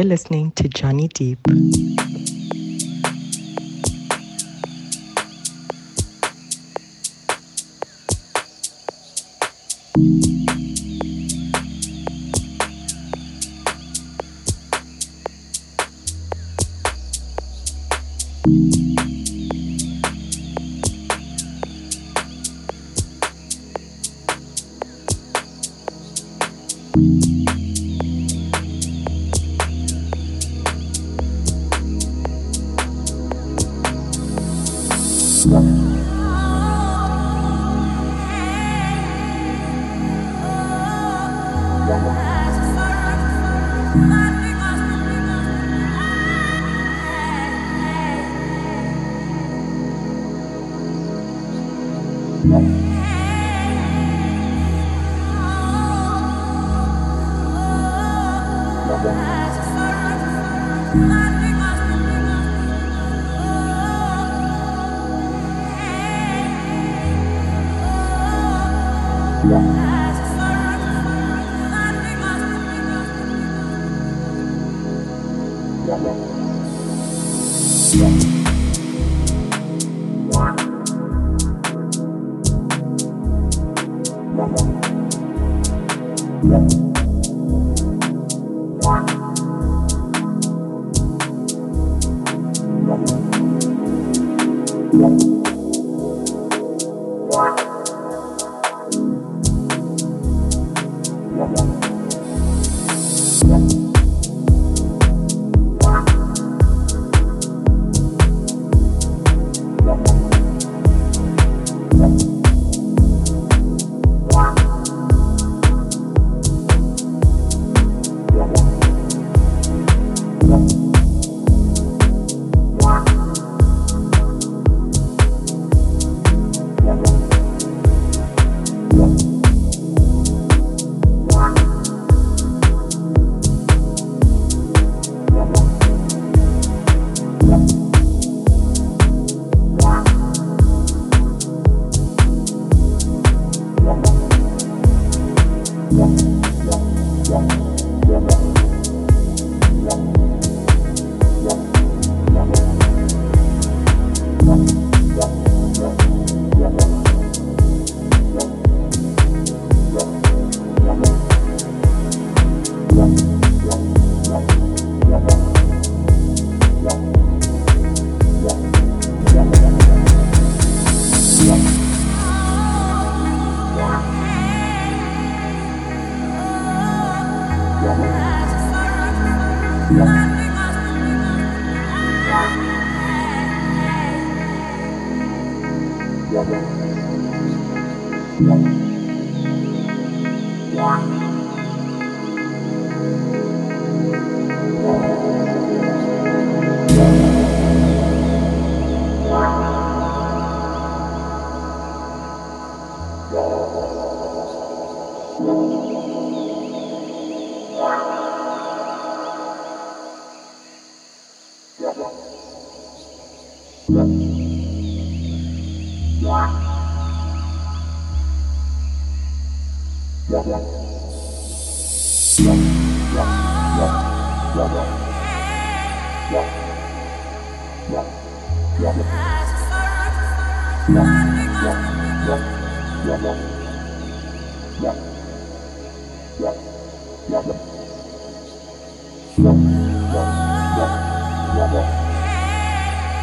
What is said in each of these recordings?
You're listening to Johnny Deep.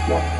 Wow.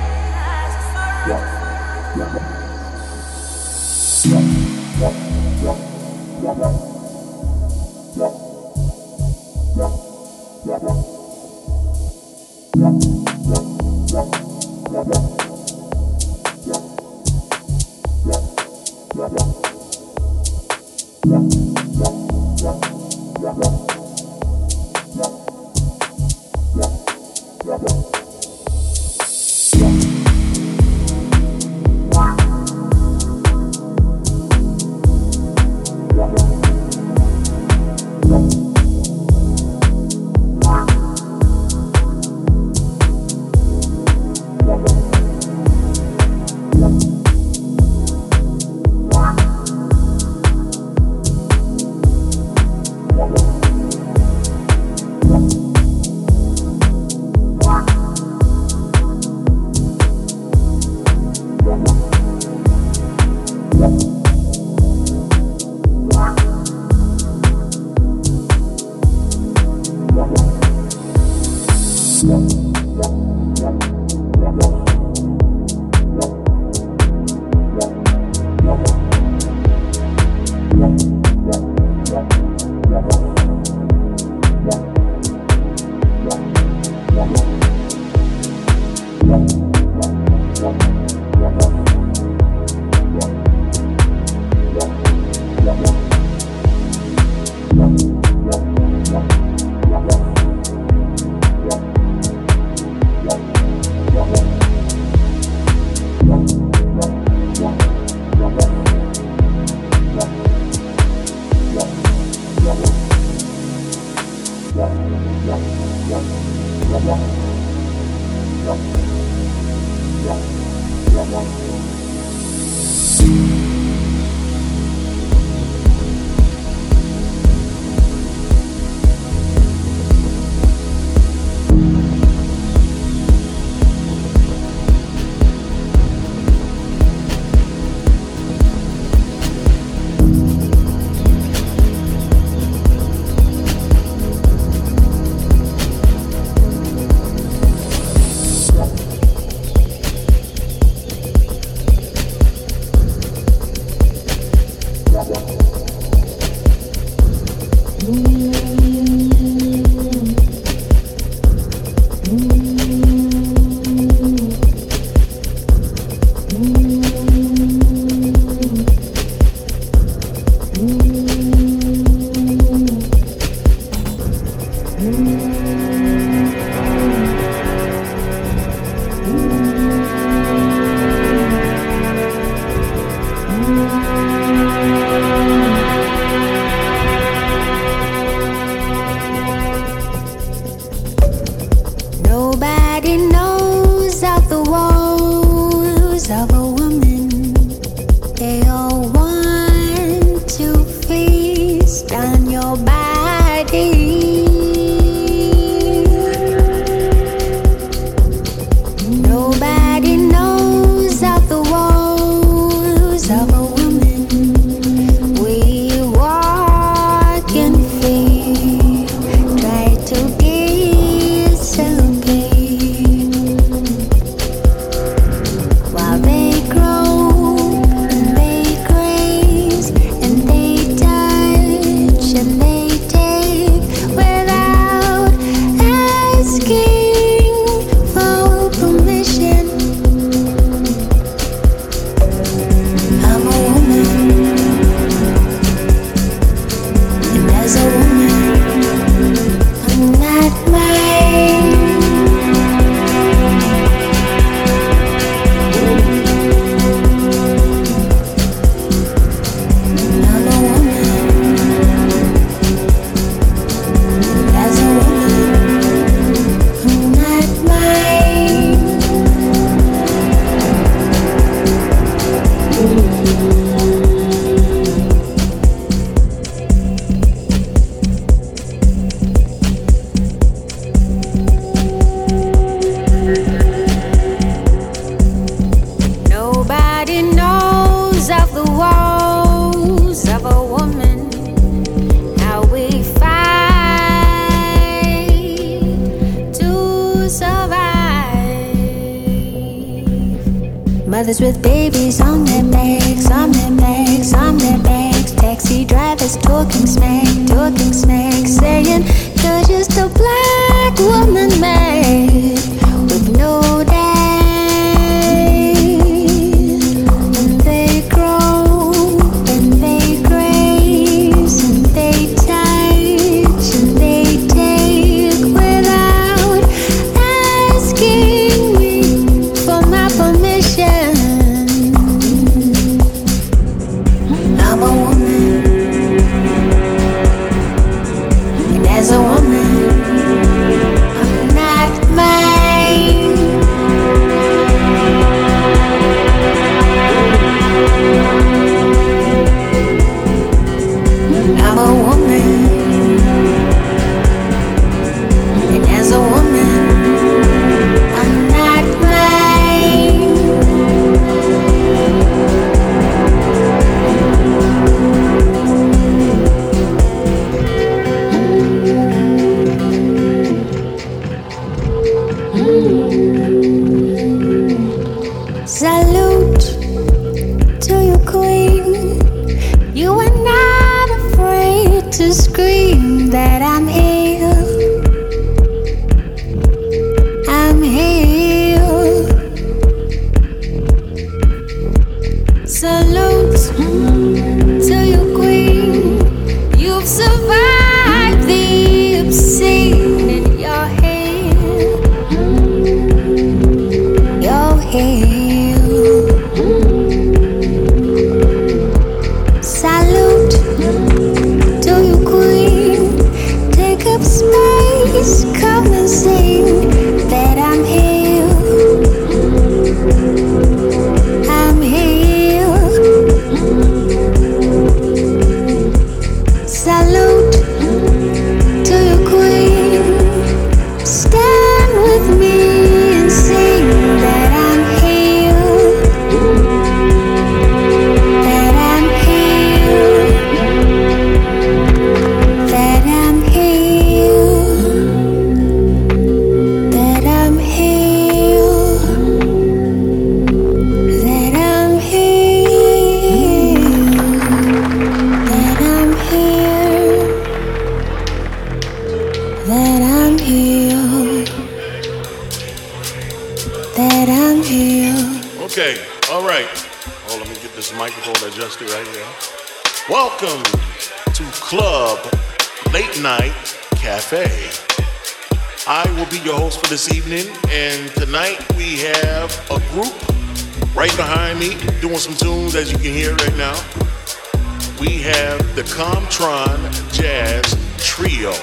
The Comtron Jazz Trio.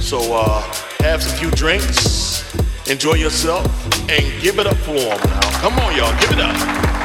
So uh, have a few drinks, enjoy yourself, and give it up for them now. Come on, y'all, give it up.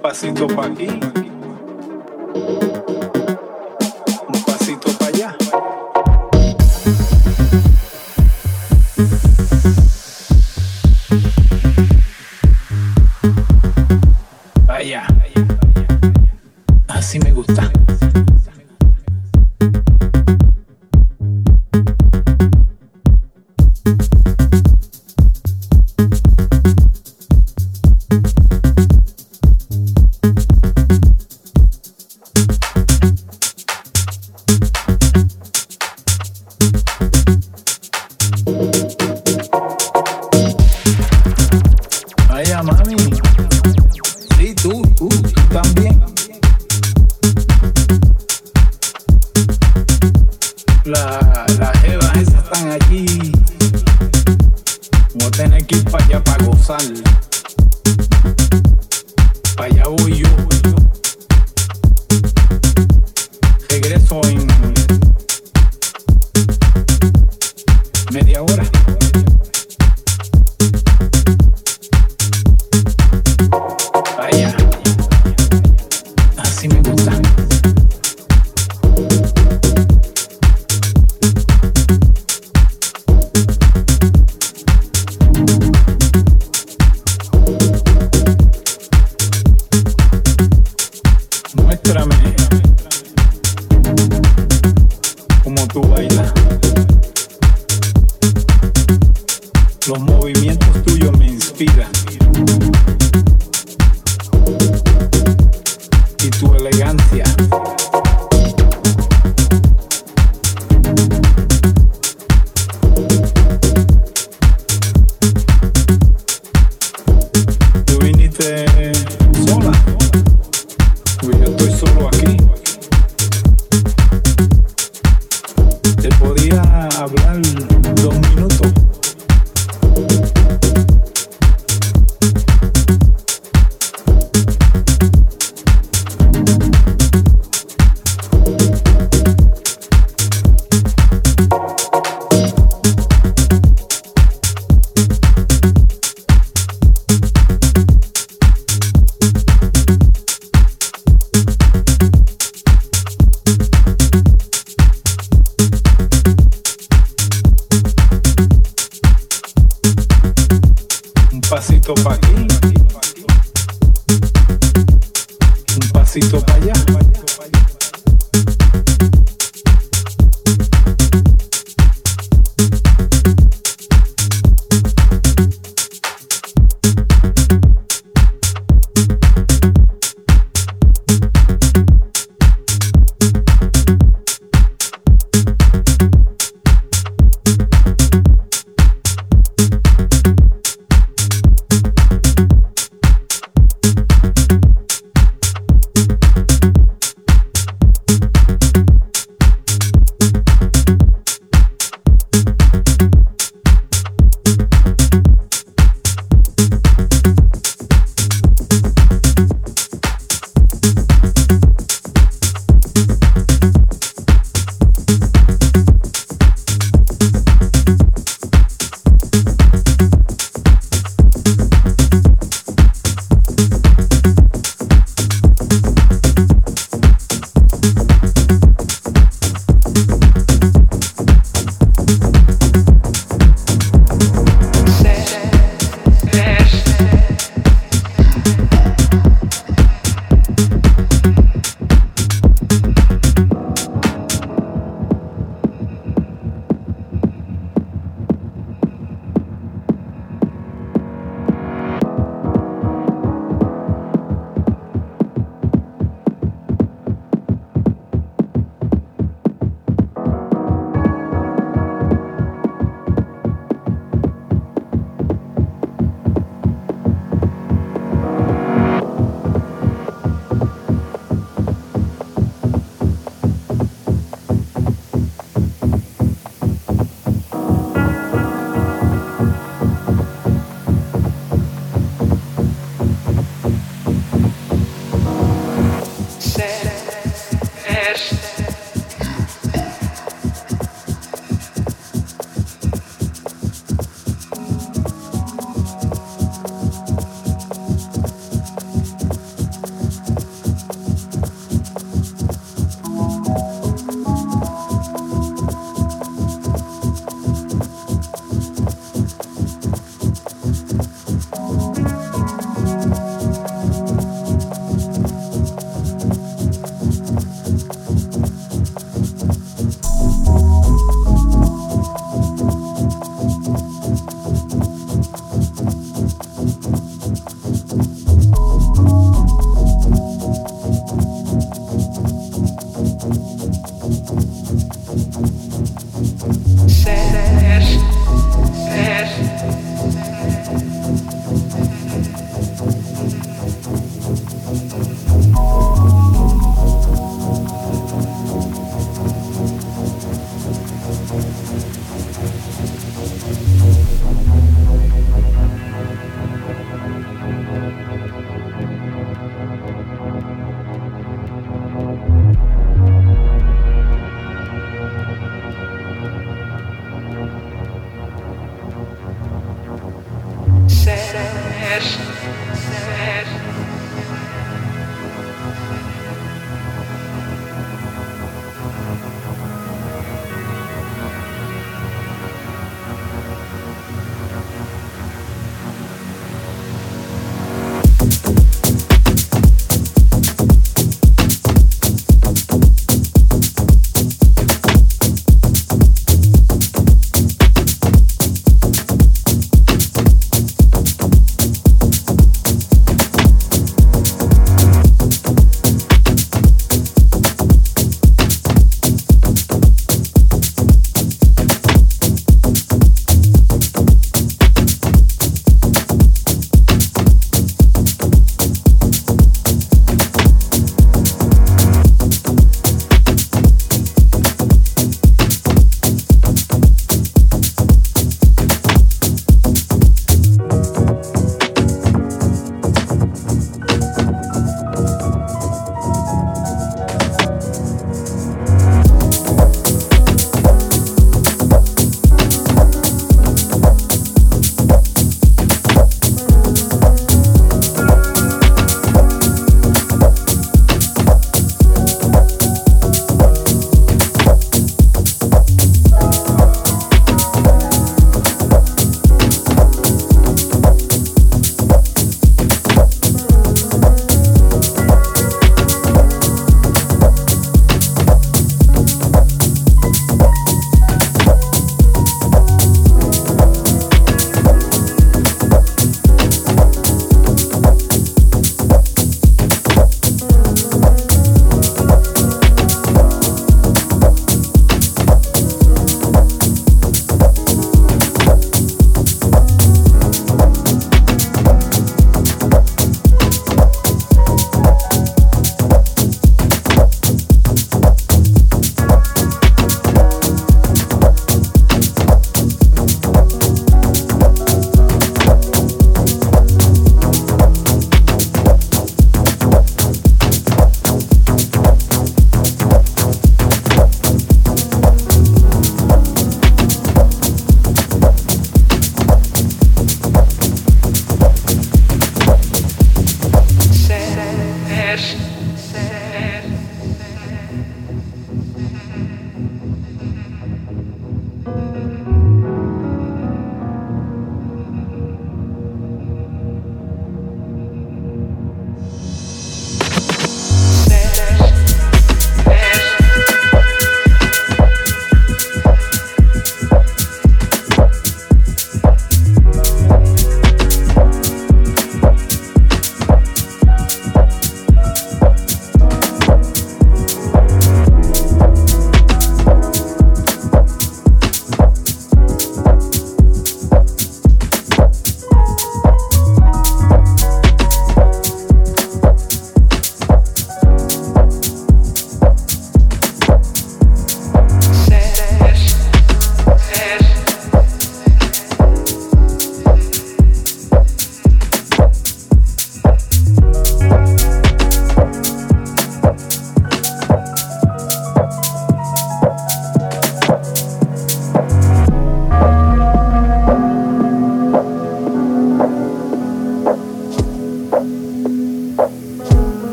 Passinho do Paquinho.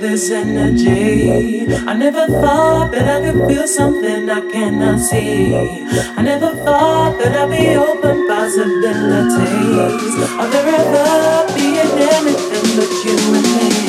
with this energy. I never thought that I could feel something I cannot see. I never thought that I'd be open possibilities. Are there ever be an anything but you and me.